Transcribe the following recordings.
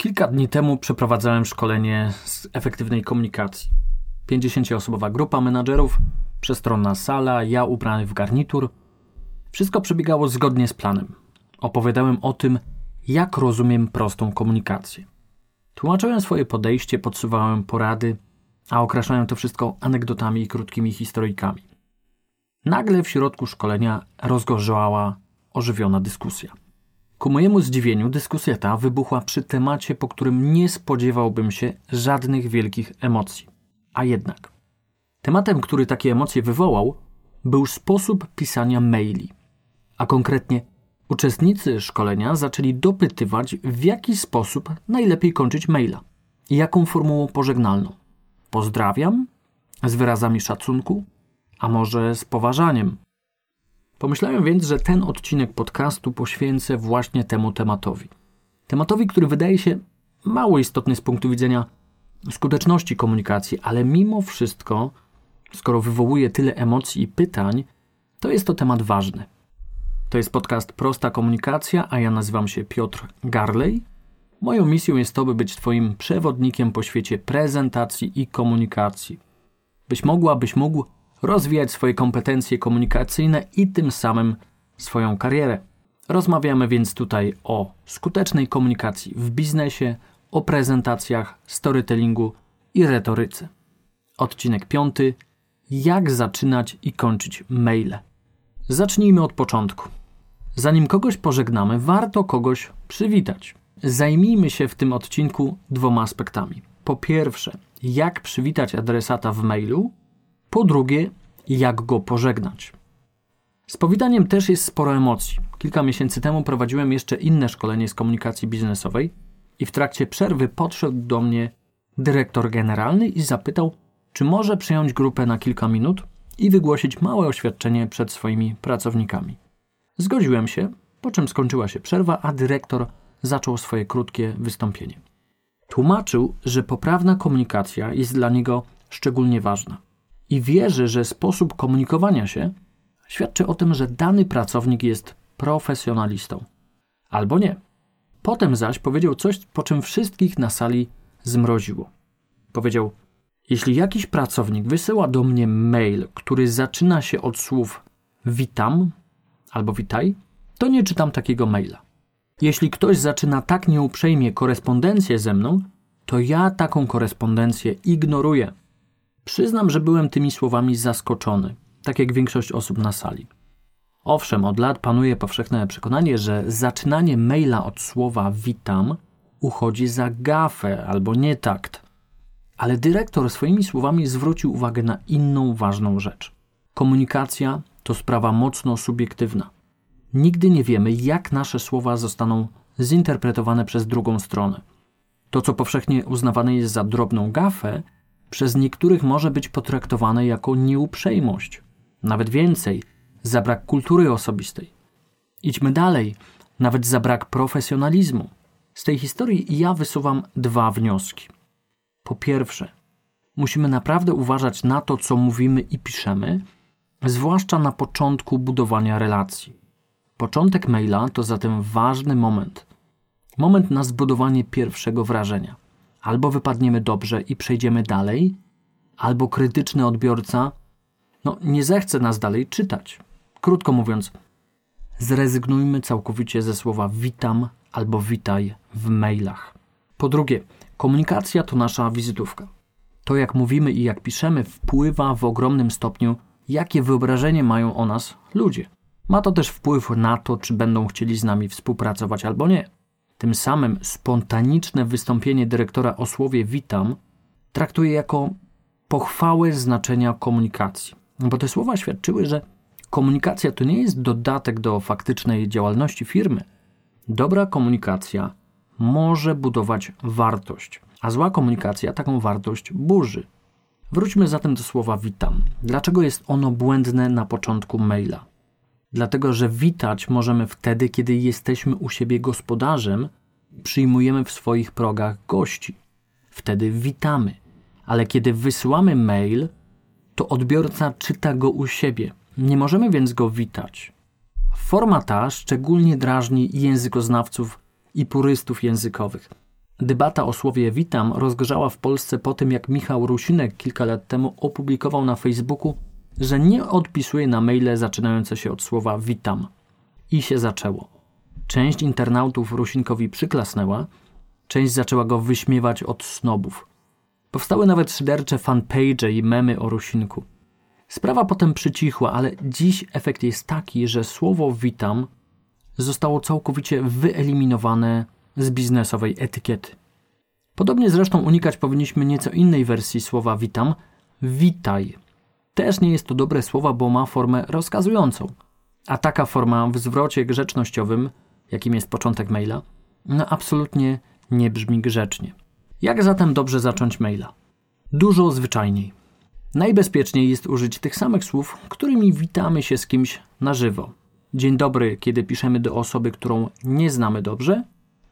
Kilka dni temu przeprowadzałem szkolenie z efektywnej komunikacji. 50-osobowa grupa menadżerów, przestronna sala, ja ubrany w garnitur. Wszystko przebiegało zgodnie z planem. Opowiadałem o tym, jak rozumiem prostą komunikację. Tłumaczyłem swoje podejście, podsuwałem porady, a okraszałem to wszystko anegdotami i krótkimi historyjkami. Nagle w środku szkolenia rozgorzała ożywiona dyskusja. Ku mojemu zdziwieniu dyskusja ta wybuchła przy temacie, po którym nie spodziewałbym się żadnych wielkich emocji. A jednak. Tematem, który takie emocje wywołał, był sposób pisania maili. A konkretnie uczestnicy szkolenia zaczęli dopytywać, w jaki sposób najlepiej kończyć maila i jaką formułą pożegnalną. Pozdrawiam z wyrazami szacunku, a może z poważaniem. Pomyślałem więc, że ten odcinek podcastu poświęcę właśnie temu tematowi. Tematowi, który wydaje się mało istotny z punktu widzenia skuteczności komunikacji, ale mimo wszystko, skoro wywołuje tyle emocji i pytań, to jest to temat ważny. To jest podcast Prosta Komunikacja, a ja nazywam się Piotr Garley. Moją misją jest to, by być Twoim przewodnikiem po świecie prezentacji i komunikacji. Byś mogła, byś mógł rozwijać swoje kompetencje komunikacyjne i tym samym swoją karierę. Rozmawiamy więc tutaj o skutecznej komunikacji w biznesie, o prezentacjach, storytellingu i retoryce. Odcinek piąty: Jak zaczynać i kończyć maile. Zacznijmy od początku. Zanim kogoś pożegnamy, warto kogoś przywitać. Zajmijmy się w tym odcinku dwoma aspektami. Po pierwsze, jak przywitać adresata w mailu, po drugie, jak go pożegnać. Z powitaniem też jest sporo emocji. Kilka miesięcy temu prowadziłem jeszcze inne szkolenie z komunikacji biznesowej i w trakcie przerwy podszedł do mnie dyrektor generalny i zapytał, czy może przyjąć grupę na kilka minut i wygłosić małe oświadczenie przed swoimi pracownikami. Zgodziłem się, po czym skończyła się przerwa, a dyrektor zaczął swoje krótkie wystąpienie. Tłumaczył, że poprawna komunikacja jest dla niego szczególnie ważna i wierzy, że sposób komunikowania się świadczy o tym, że dany pracownik jest profesjonalistą. Albo nie. Potem zaś powiedział coś, po czym wszystkich na sali zmroziło. Powiedział: Jeśli jakiś pracownik wysyła do mnie mail, który zaczyna się od słów witam albo witaj, to nie czytam takiego maila. Jeśli ktoś zaczyna tak nieuprzejmie korespondencję ze mną, to ja taką korespondencję ignoruję. Przyznam, że byłem tymi słowami zaskoczony, tak jak większość osób na sali. Owszem, od lat panuje powszechne przekonanie, że zaczynanie maila od słowa witam uchodzi za gafę albo nietakt. Ale dyrektor swoimi słowami zwrócił uwagę na inną ważną rzecz. Komunikacja to sprawa mocno subiektywna. Nigdy nie wiemy, jak nasze słowa zostaną zinterpretowane przez drugą stronę. To, co powszechnie uznawane jest za drobną gafę, przez niektórych może być potraktowane jako nieuprzejmość. Nawet więcej, za brak kultury osobistej. Idźmy dalej, nawet za brak profesjonalizmu. Z tej historii ja wysuwam dwa wnioski. Po pierwsze, musimy naprawdę uważać na to, co mówimy i piszemy, zwłaszcza na początku budowania relacji. Początek maila to zatem ważny moment. Moment na zbudowanie pierwszego wrażenia. Albo wypadniemy dobrze i przejdziemy dalej, albo krytyczny odbiorca no, nie zechce nas dalej czytać. Krótko mówiąc, zrezygnujmy całkowicie ze słowa witam albo witaj w mailach. Po drugie, komunikacja to nasza wizytówka. To, jak mówimy i jak piszemy, wpływa w ogromnym stopniu, jakie wyobrażenie mają o nas ludzie. Ma to też wpływ na to, czy będą chcieli z nami współpracować albo nie. Tym samym spontaniczne wystąpienie dyrektora o słowie witam traktuję jako pochwałę znaczenia komunikacji. Bo te słowa świadczyły, że komunikacja to nie jest dodatek do faktycznej działalności firmy. Dobra komunikacja może budować wartość, a zła komunikacja taką wartość burzy. Wróćmy zatem do słowa witam. Dlaczego jest ono błędne na początku maila? Dlatego, że witać możemy wtedy, kiedy jesteśmy u siebie gospodarzem, przyjmujemy w swoich progach gości. Wtedy witamy. Ale kiedy wysyłamy mail, to odbiorca czyta go u siebie. Nie możemy więc go witać. Forma ta szczególnie drażni językoznawców i purystów językowych. Debata o słowie witam rozgrzała w Polsce po tym, jak Michał Rusinek kilka lat temu opublikował na Facebooku, że nie odpisuje na maile zaczynające się od słowa witam. I się zaczęło. Część internautów Rusinkowi przyklasnęła, część zaczęła go wyśmiewać od snobów. Powstały nawet szydercze fanpage i memy o Rusinku. Sprawa potem przycichła, ale dziś efekt jest taki, że słowo witam zostało całkowicie wyeliminowane z biznesowej etykiety. Podobnie zresztą unikać powinniśmy nieco innej wersji słowa witam witaj. Też nie jest to dobre słowo, bo ma formę rozkazującą. A taka forma w zwrocie grzecznościowym, jakim jest początek maila, no absolutnie nie brzmi grzecznie. Jak zatem dobrze zacząć maila? Dużo zwyczajniej. Najbezpieczniej jest użyć tych samych słów, którymi witamy się z kimś na żywo. Dzień dobry, kiedy piszemy do osoby, którą nie znamy dobrze,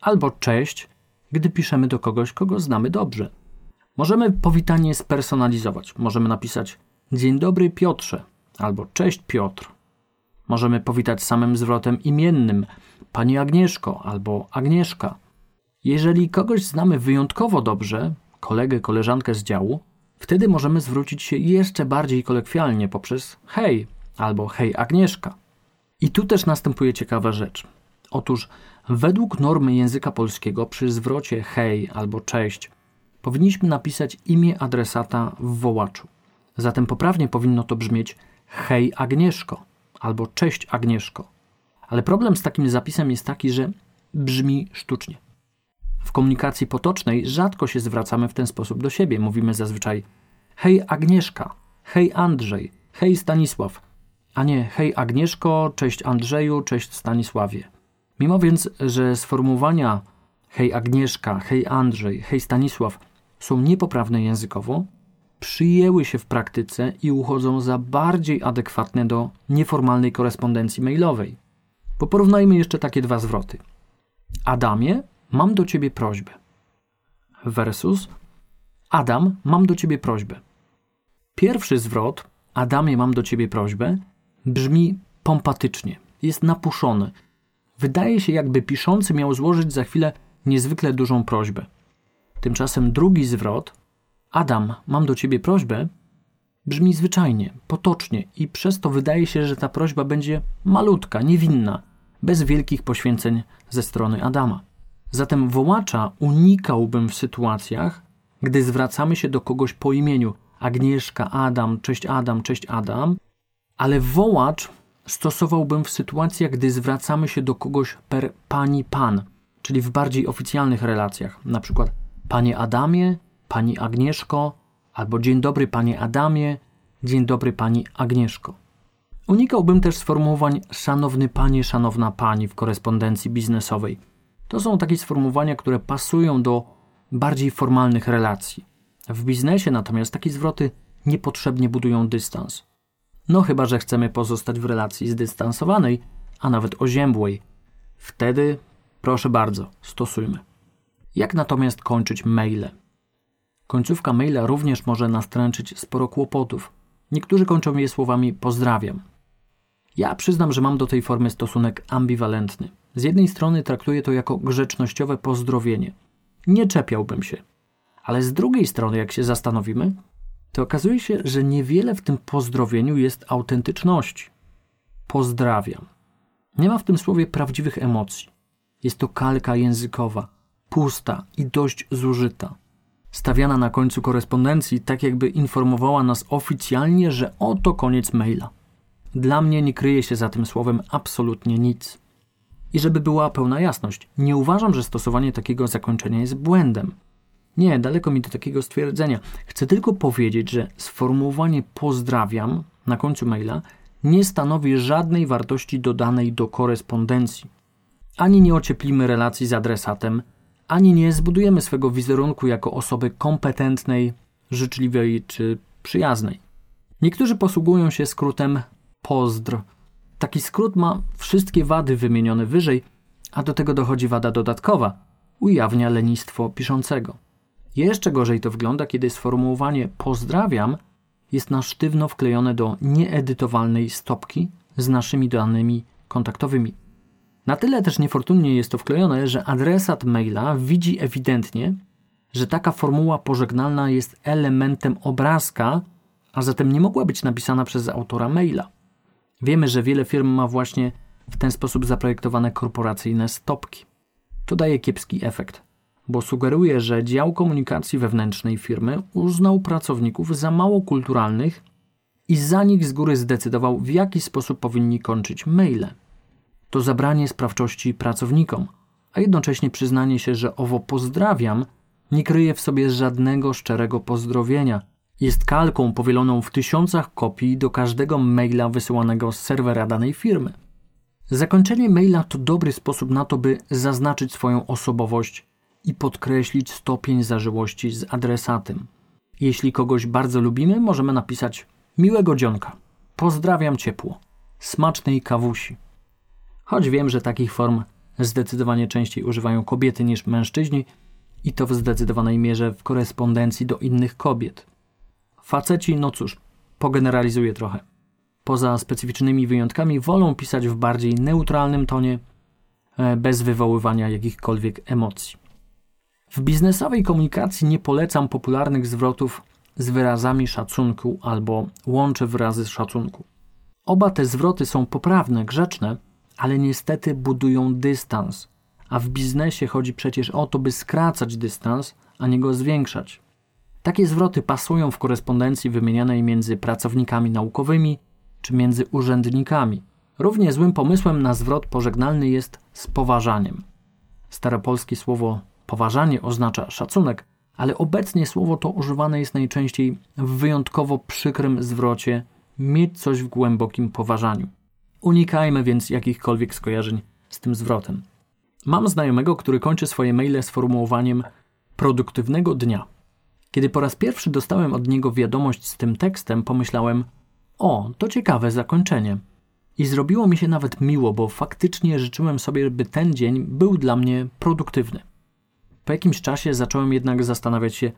albo cześć, gdy piszemy do kogoś, kogo znamy dobrze. Możemy powitanie spersonalizować. Możemy napisać Dzień dobry Piotrze albo Cześć Piotr. Możemy powitać samym zwrotem imiennym Pani Agnieszko albo Agnieszka. Jeżeli kogoś znamy wyjątkowo dobrze, kolegę, koleżankę z działu, wtedy możemy zwrócić się jeszcze bardziej kolekwialnie poprzez hej albo hej Agnieszka. I tu też następuje ciekawa rzecz. Otóż według normy języka polskiego przy zwrocie hej albo cześć powinniśmy napisać imię adresata w wołaczu. Zatem poprawnie powinno to brzmieć hej Agnieszko albo cześć Agnieszko. Ale problem z takim zapisem jest taki, że brzmi sztucznie. W komunikacji potocznej rzadko się zwracamy w ten sposób do siebie. Mówimy zazwyczaj hej Agnieszka, hej Andrzej, hej Stanisław, a nie hej Agnieszko, cześć Andrzeju, cześć Stanisławie. Mimo więc, że sformułowania hej Agnieszka, hej Andrzej, hej Stanisław są niepoprawne językowo, przyjęły się w praktyce i uchodzą za bardziej adekwatne do nieformalnej korespondencji mailowej. Poporównajmy jeszcze takie dwa zwroty. Adamie, mam do ciebie prośbę. Versus Adam, mam do ciebie prośbę. Pierwszy zwrot, Adamie, mam do ciebie prośbę, brzmi pompatycznie, jest napuszony. Wydaje się, jakby piszący miał złożyć za chwilę niezwykle dużą prośbę. Tymczasem drugi zwrot, Adam, mam do ciebie prośbę, brzmi zwyczajnie, potocznie i przez to wydaje się, że ta prośba będzie malutka, niewinna, bez wielkich poświęceń ze strony Adama. Zatem wołacza unikałbym w sytuacjach, gdy zwracamy się do kogoś po imieniu. Agnieszka, Adam, cześć Adam, cześć Adam, ale wołacz stosowałbym w sytuacjach, gdy zwracamy się do kogoś per pani pan, czyli w bardziej oficjalnych relacjach, na przykład panie Adamie, pani Agnieszko, albo dzień dobry panie Adamie, dzień dobry pani Agnieszko. Unikałbym też sformułowań szanowny panie, szanowna pani w korespondencji biznesowej. To są takie sformułowania, które pasują do bardziej formalnych relacji. W biznesie natomiast takie zwroty niepotrzebnie budują dystans. No chyba, że chcemy pozostać w relacji zdystansowanej, a nawet oziębłej. Wtedy, proszę bardzo, stosujmy. Jak natomiast kończyć maile? Końcówka maila również może nastręczyć sporo kłopotów. Niektórzy kończą je słowami pozdrawiam. Ja przyznam, że mam do tej formy stosunek ambiwalentny. Z jednej strony traktuję to jako grzecznościowe pozdrowienie. Nie czepiałbym się. Ale z drugiej strony, jak się zastanowimy, to okazuje się, że niewiele w tym pozdrowieniu jest autentyczności. Pozdrawiam. Nie ma w tym słowie prawdziwych emocji. Jest to kalka językowa, pusta i dość zużyta. Stawiana na końcu korespondencji, tak jakby informowała nas oficjalnie, że oto koniec maila. Dla mnie nie kryje się za tym słowem absolutnie nic. I żeby była pełna jasność, nie uważam, że stosowanie takiego zakończenia jest błędem. Nie, daleko mi do takiego stwierdzenia. Chcę tylko powiedzieć, że sformułowanie pozdrawiam na końcu maila nie stanowi żadnej wartości dodanej do korespondencji. Ani nie ocieplimy relacji z adresatem, ani nie zbudujemy swego wizerunku jako osoby kompetentnej, życzliwej czy przyjaznej. Niektórzy posługują się skrótem pozdr. Taki skrót ma wszystkie wady wymienione wyżej, a do tego dochodzi wada dodatkowa ujawnia lenistwo piszącego. Jeszcze gorzej to wygląda, kiedy sformułowanie pozdrawiam jest na sztywno wklejone do nieedytowalnej stopki z naszymi danymi kontaktowymi. Na tyle też niefortunnie jest to wklejone, że adresat maila widzi ewidentnie, że taka formuła pożegnalna jest elementem obrazka, a zatem nie mogła być napisana przez autora maila. Wiemy, że wiele firm ma właśnie w ten sposób zaprojektowane korporacyjne stopki. To daje kiepski efekt, bo sugeruje, że dział komunikacji wewnętrznej firmy uznał pracowników za mało kulturalnych i za nich z góry zdecydował, w jaki sposób powinni kończyć maile. To zabranie sprawczości pracownikom, a jednocześnie przyznanie się, że owo pozdrawiam nie kryje w sobie żadnego szczerego pozdrowienia. Jest kalką powieloną w tysiącach kopii do każdego maila wysyłanego z serwera danej firmy. Zakończenie maila to dobry sposób na to, by zaznaczyć swoją osobowość i podkreślić stopień zażyłości z adresatem. Jeśli kogoś bardzo lubimy, możemy napisać miłego dzionka, pozdrawiam ciepło, smacznej kawusi. Choć wiem, że takich form zdecydowanie częściej używają kobiety niż mężczyźni i to w zdecydowanej mierze w korespondencji do innych kobiet. Faceci, no cóż, pogeneralizuję trochę poza specyficznymi wyjątkami, wolą pisać w bardziej neutralnym tonie, e, bez wywoływania jakichkolwiek emocji. W biznesowej komunikacji nie polecam popularnych zwrotów z wyrazami szacunku albo łączę wyrazy z szacunku. Oba te zwroty są poprawne, grzeczne, ale niestety budują dystans, a w biznesie chodzi przecież o to, by skracać dystans, a nie go zwiększać. Takie zwroty pasują w korespondencji wymienianej między pracownikami naukowymi czy między urzędnikami. Równie złym pomysłem na zwrot pożegnalny jest z poważaniem. Staropolskie słowo poważanie oznacza szacunek, ale obecnie słowo to używane jest najczęściej w wyjątkowo przykrym zwrocie mieć coś w głębokim poważaniu. Unikajmy więc jakichkolwiek skojarzeń z tym zwrotem. Mam znajomego, który kończy swoje maile sformułowaniem produktywnego dnia. Kiedy po raz pierwszy dostałem od niego wiadomość z tym tekstem, pomyślałem: o, to ciekawe zakończenie. I zrobiło mi się nawet miło, bo faktycznie życzyłem sobie, by ten dzień był dla mnie produktywny. Po jakimś czasie zacząłem jednak zastanawiać się,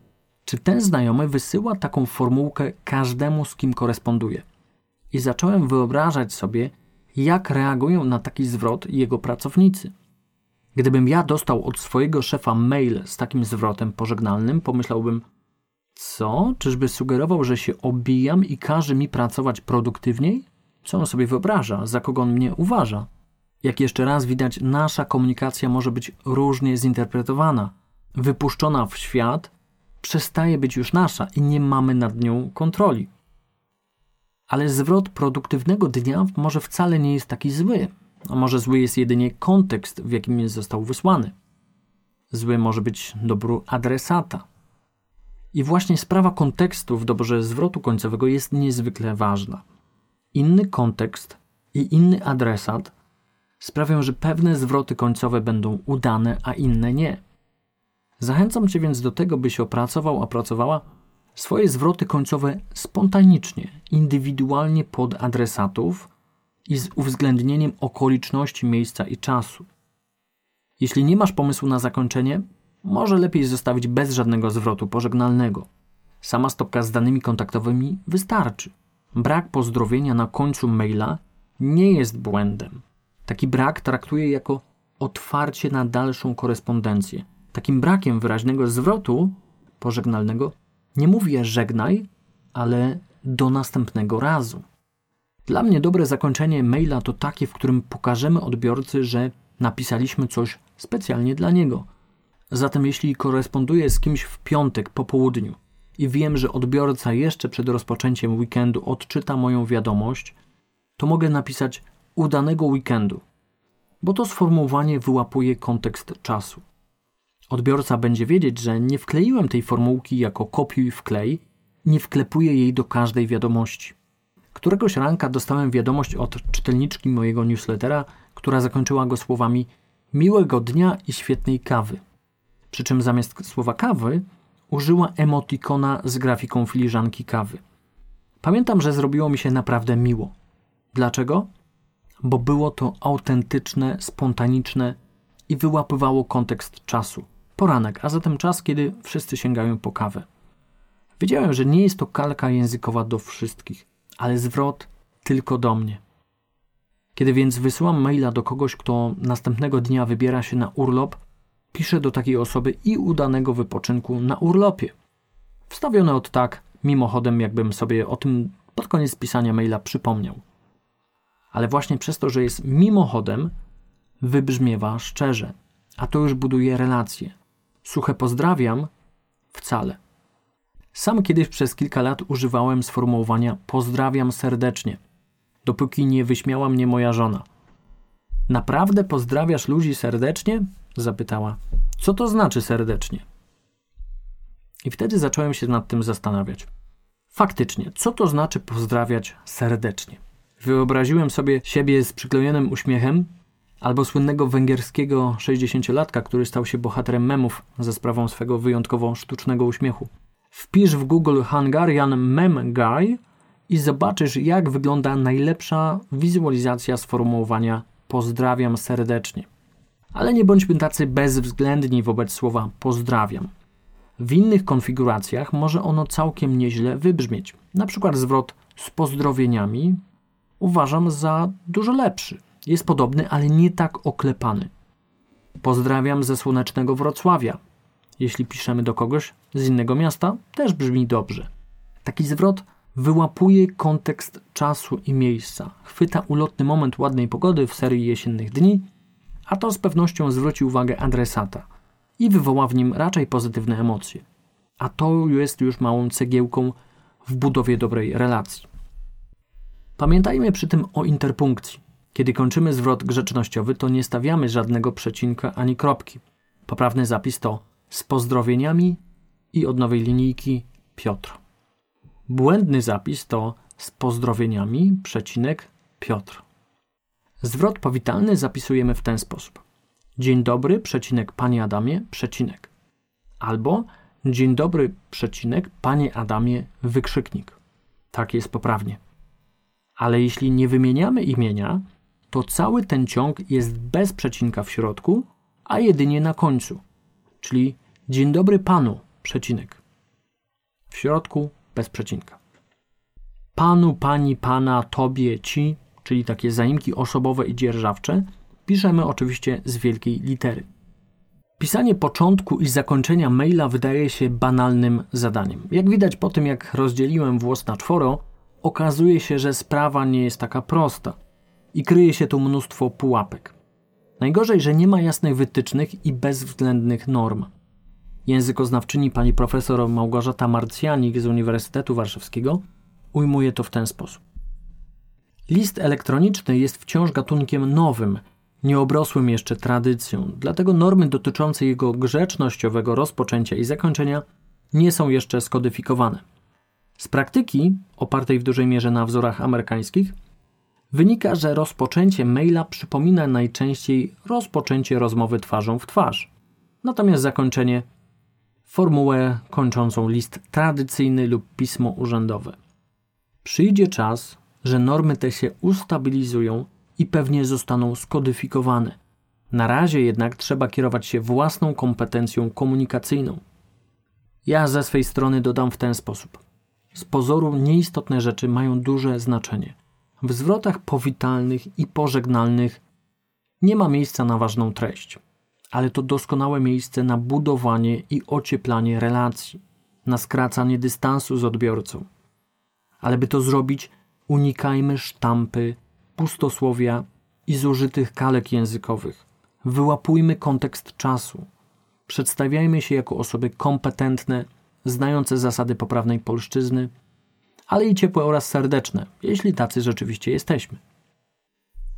czy ten znajomy wysyła taką formułkę każdemu, z kim koresponduje. I zacząłem wyobrażać sobie, jak reagują na taki zwrot jego pracownicy. Gdybym ja dostał od swojego szefa mail z takim zwrotem pożegnalnym, pomyślałbym, co? Czyżby sugerował, że się obijam i każe mi pracować produktywniej? Co on sobie wyobraża? Za kogo on mnie uważa? Jak jeszcze raz widać, nasza komunikacja może być różnie zinterpretowana. Wypuszczona w świat, przestaje być już nasza i nie mamy nad nią kontroli. Ale zwrot produktywnego dnia może wcale nie jest taki zły. A może zły jest jedynie kontekst, w jakim został wysłany. Zły może być dobór adresata i właśnie sprawa kontekstu w doborze zwrotu końcowego jest niezwykle ważna. Inny kontekst i inny adresat sprawią, że pewne zwroty końcowe będą udane, a inne nie. Zachęcam Cię więc do tego, byś opracował, opracowała swoje zwroty końcowe spontanicznie, indywidualnie pod adresatów i z uwzględnieniem okoliczności miejsca i czasu. Jeśli nie masz pomysłu na zakończenie, może lepiej zostawić bez żadnego zwrotu pożegnalnego. Sama stopka z danymi kontaktowymi wystarczy. Brak pozdrowienia na końcu maila nie jest błędem. Taki brak traktuję jako otwarcie na dalszą korespondencję. Takim brakiem wyraźnego zwrotu pożegnalnego nie mówię żegnaj, ale do następnego razu. Dla mnie dobre zakończenie maila to takie, w którym pokażemy odbiorcy, że napisaliśmy coś specjalnie dla niego, Zatem jeśli koresponduję z kimś w piątek po południu i wiem, że odbiorca jeszcze przed rozpoczęciem weekendu odczyta moją wiadomość, to mogę napisać udanego weekendu, bo to sformułowanie wyłapuje kontekst czasu. Odbiorca będzie wiedzieć, że nie wkleiłem tej formułki jako kopiuj wklej, nie wklepuję jej do każdej wiadomości. Któregoś ranka dostałem wiadomość od czytelniczki mojego newslettera, która zakończyła go słowami miłego dnia i świetnej kawy przy czym zamiast słowa kawy użyła emotikona z grafiką filiżanki kawy. Pamiętam, że zrobiło mi się naprawdę miło. Dlaczego? Bo było to autentyczne, spontaniczne i wyłapywało kontekst czasu. Poranek, a zatem czas, kiedy wszyscy sięgają po kawę. Wiedziałem, że nie jest to kalka językowa do wszystkich, ale zwrot tylko do mnie. Kiedy więc wysyłam maila do kogoś, kto następnego dnia wybiera się na urlop, piszę do takiej osoby i udanego wypoczynku na urlopie. Wstawione od tak, mimochodem, jakbym sobie o tym pod koniec pisania maila przypomniał. Ale właśnie przez to, że jest mimochodem, wybrzmiewa szczerze, a to już buduje relacje. Suche pozdrawiam wcale. Sam kiedyś przez kilka lat używałem sformułowania pozdrawiam serdecznie, dopóki nie wyśmiała mnie moja żona. Naprawdę pozdrawiasz ludzi serdecznie? zapytała. Co to znaczy serdecznie? I wtedy zacząłem się nad tym zastanawiać. Faktycznie, co to znaczy pozdrawiać serdecznie? Wyobraziłem sobie siebie z przyklejonym uśmiechem, albo słynnego węgierskiego 60-latka, który stał się bohaterem memów za sprawą swego wyjątkowo sztucznego uśmiechu. Wpisz w Google Hungarian Mem Guy i zobaczysz, jak wygląda najlepsza wizualizacja sformułowania pozdrawiam serdecznie. Ale nie bądźmy tacy bezwzględni wobec słowa pozdrawiam. W innych konfiguracjach może ono całkiem nieźle wybrzmieć. Na przykład zwrot z pozdrowieniami uważam za dużo lepszy. Jest podobny, ale nie tak oklepany. Pozdrawiam ze słonecznego Wrocławia. Jeśli piszemy do kogoś z innego miasta, też brzmi dobrze. Taki zwrot wyłapuje kontekst czasu i miejsca, chwyta ulotny moment ładnej pogody w serii jesiennych dni, a to z pewnością zwróci uwagę adresata i wywoła w nim raczej pozytywne emocje. A to jest już małą cegiełką w budowie dobrej relacji. Pamiętajmy przy tym o interpunkcji. Kiedy kończymy zwrot grzecznościowy, to nie stawiamy żadnego przecinka ani kropki. Poprawny zapis to z pozdrowieniami i od nowej linijki Piotr. Błędny zapis to z pozdrowieniami przecinek Piotr. Zwrot powitalny zapisujemy w ten sposób. Dzień dobry, przecinek panie Adamie, przecinek. Albo dzień dobry, przecinek panie Adamie, wykrzyknik. Tak jest poprawnie. Ale jeśli nie wymieniamy imienia, to cały ten ciąg jest bez przecinka w środku, a jedynie na końcu. Czyli dzień dobry panu, przecinek. W środku bez przecinka. Panu, pani, pana, tobie, ci, czyli takie zaimki osobowe i dzierżawcze, piszemy oczywiście z wielkiej litery. Pisanie początku i zakończenia maila wydaje się banalnym zadaniem. Jak widać po tym, jak rozdzieliłem włos na czworo, okazuje się, że sprawa nie jest taka prosta i kryje się tu mnóstwo pułapek. Najgorzej, że nie ma jasnych wytycznych i bezwzględnych norm. Językoznawczyni pani profesor Małgorzata Marcjanik z Uniwersytetu Warszawskiego ujmuje to w ten sposób. List elektroniczny jest wciąż gatunkiem nowym, nieobrosłym jeszcze tradycją, dlatego normy dotyczące jego grzecznościowego rozpoczęcia i zakończenia nie są jeszcze skodyfikowane. Z praktyki, opartej w dużej mierze na wzorach amerykańskich, wynika, że rozpoczęcie maila przypomina najczęściej rozpoczęcie rozmowy twarzą w twarz, natomiast zakończenie formułę kończącą list tradycyjny lub pismo urzędowe. Przyjdzie czas, że normy te się ustabilizują i pewnie zostaną skodyfikowane. Na razie jednak trzeba kierować się własną kompetencją komunikacyjną. Ja ze swej strony dodam w ten sposób. Z pozoru nieistotne rzeczy mają duże znaczenie. W zwrotach powitalnych i pożegnalnych nie ma miejsca na ważną treść, ale to doskonałe miejsce na budowanie i ocieplanie relacji, na skracanie dystansu z odbiorcą. Ale by to zrobić, unikajmy sztampy, pustosłowia i zużytych kalek językowych. Wyłapujmy kontekst czasu. Przedstawiajmy się jako osoby kompetentne, znające zasady poprawnej polszczyzny, ale i ciepłe oraz serdeczne, jeśli tacy rzeczywiście jesteśmy.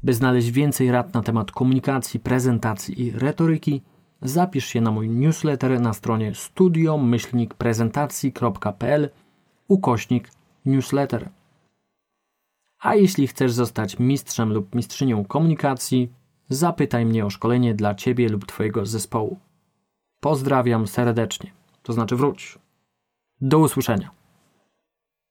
By znaleźć więcej rad na temat komunikacji, prezentacji i retoryki, zapisz się na mój newsletter na stronie studio-prezentacji.pl ukośnik newsletter. A jeśli chcesz zostać mistrzem lub mistrzynią komunikacji, zapytaj mnie o szkolenie dla Ciebie lub Twojego zespołu. Pozdrawiam serdecznie, to znaczy wróć. Do usłyszenia.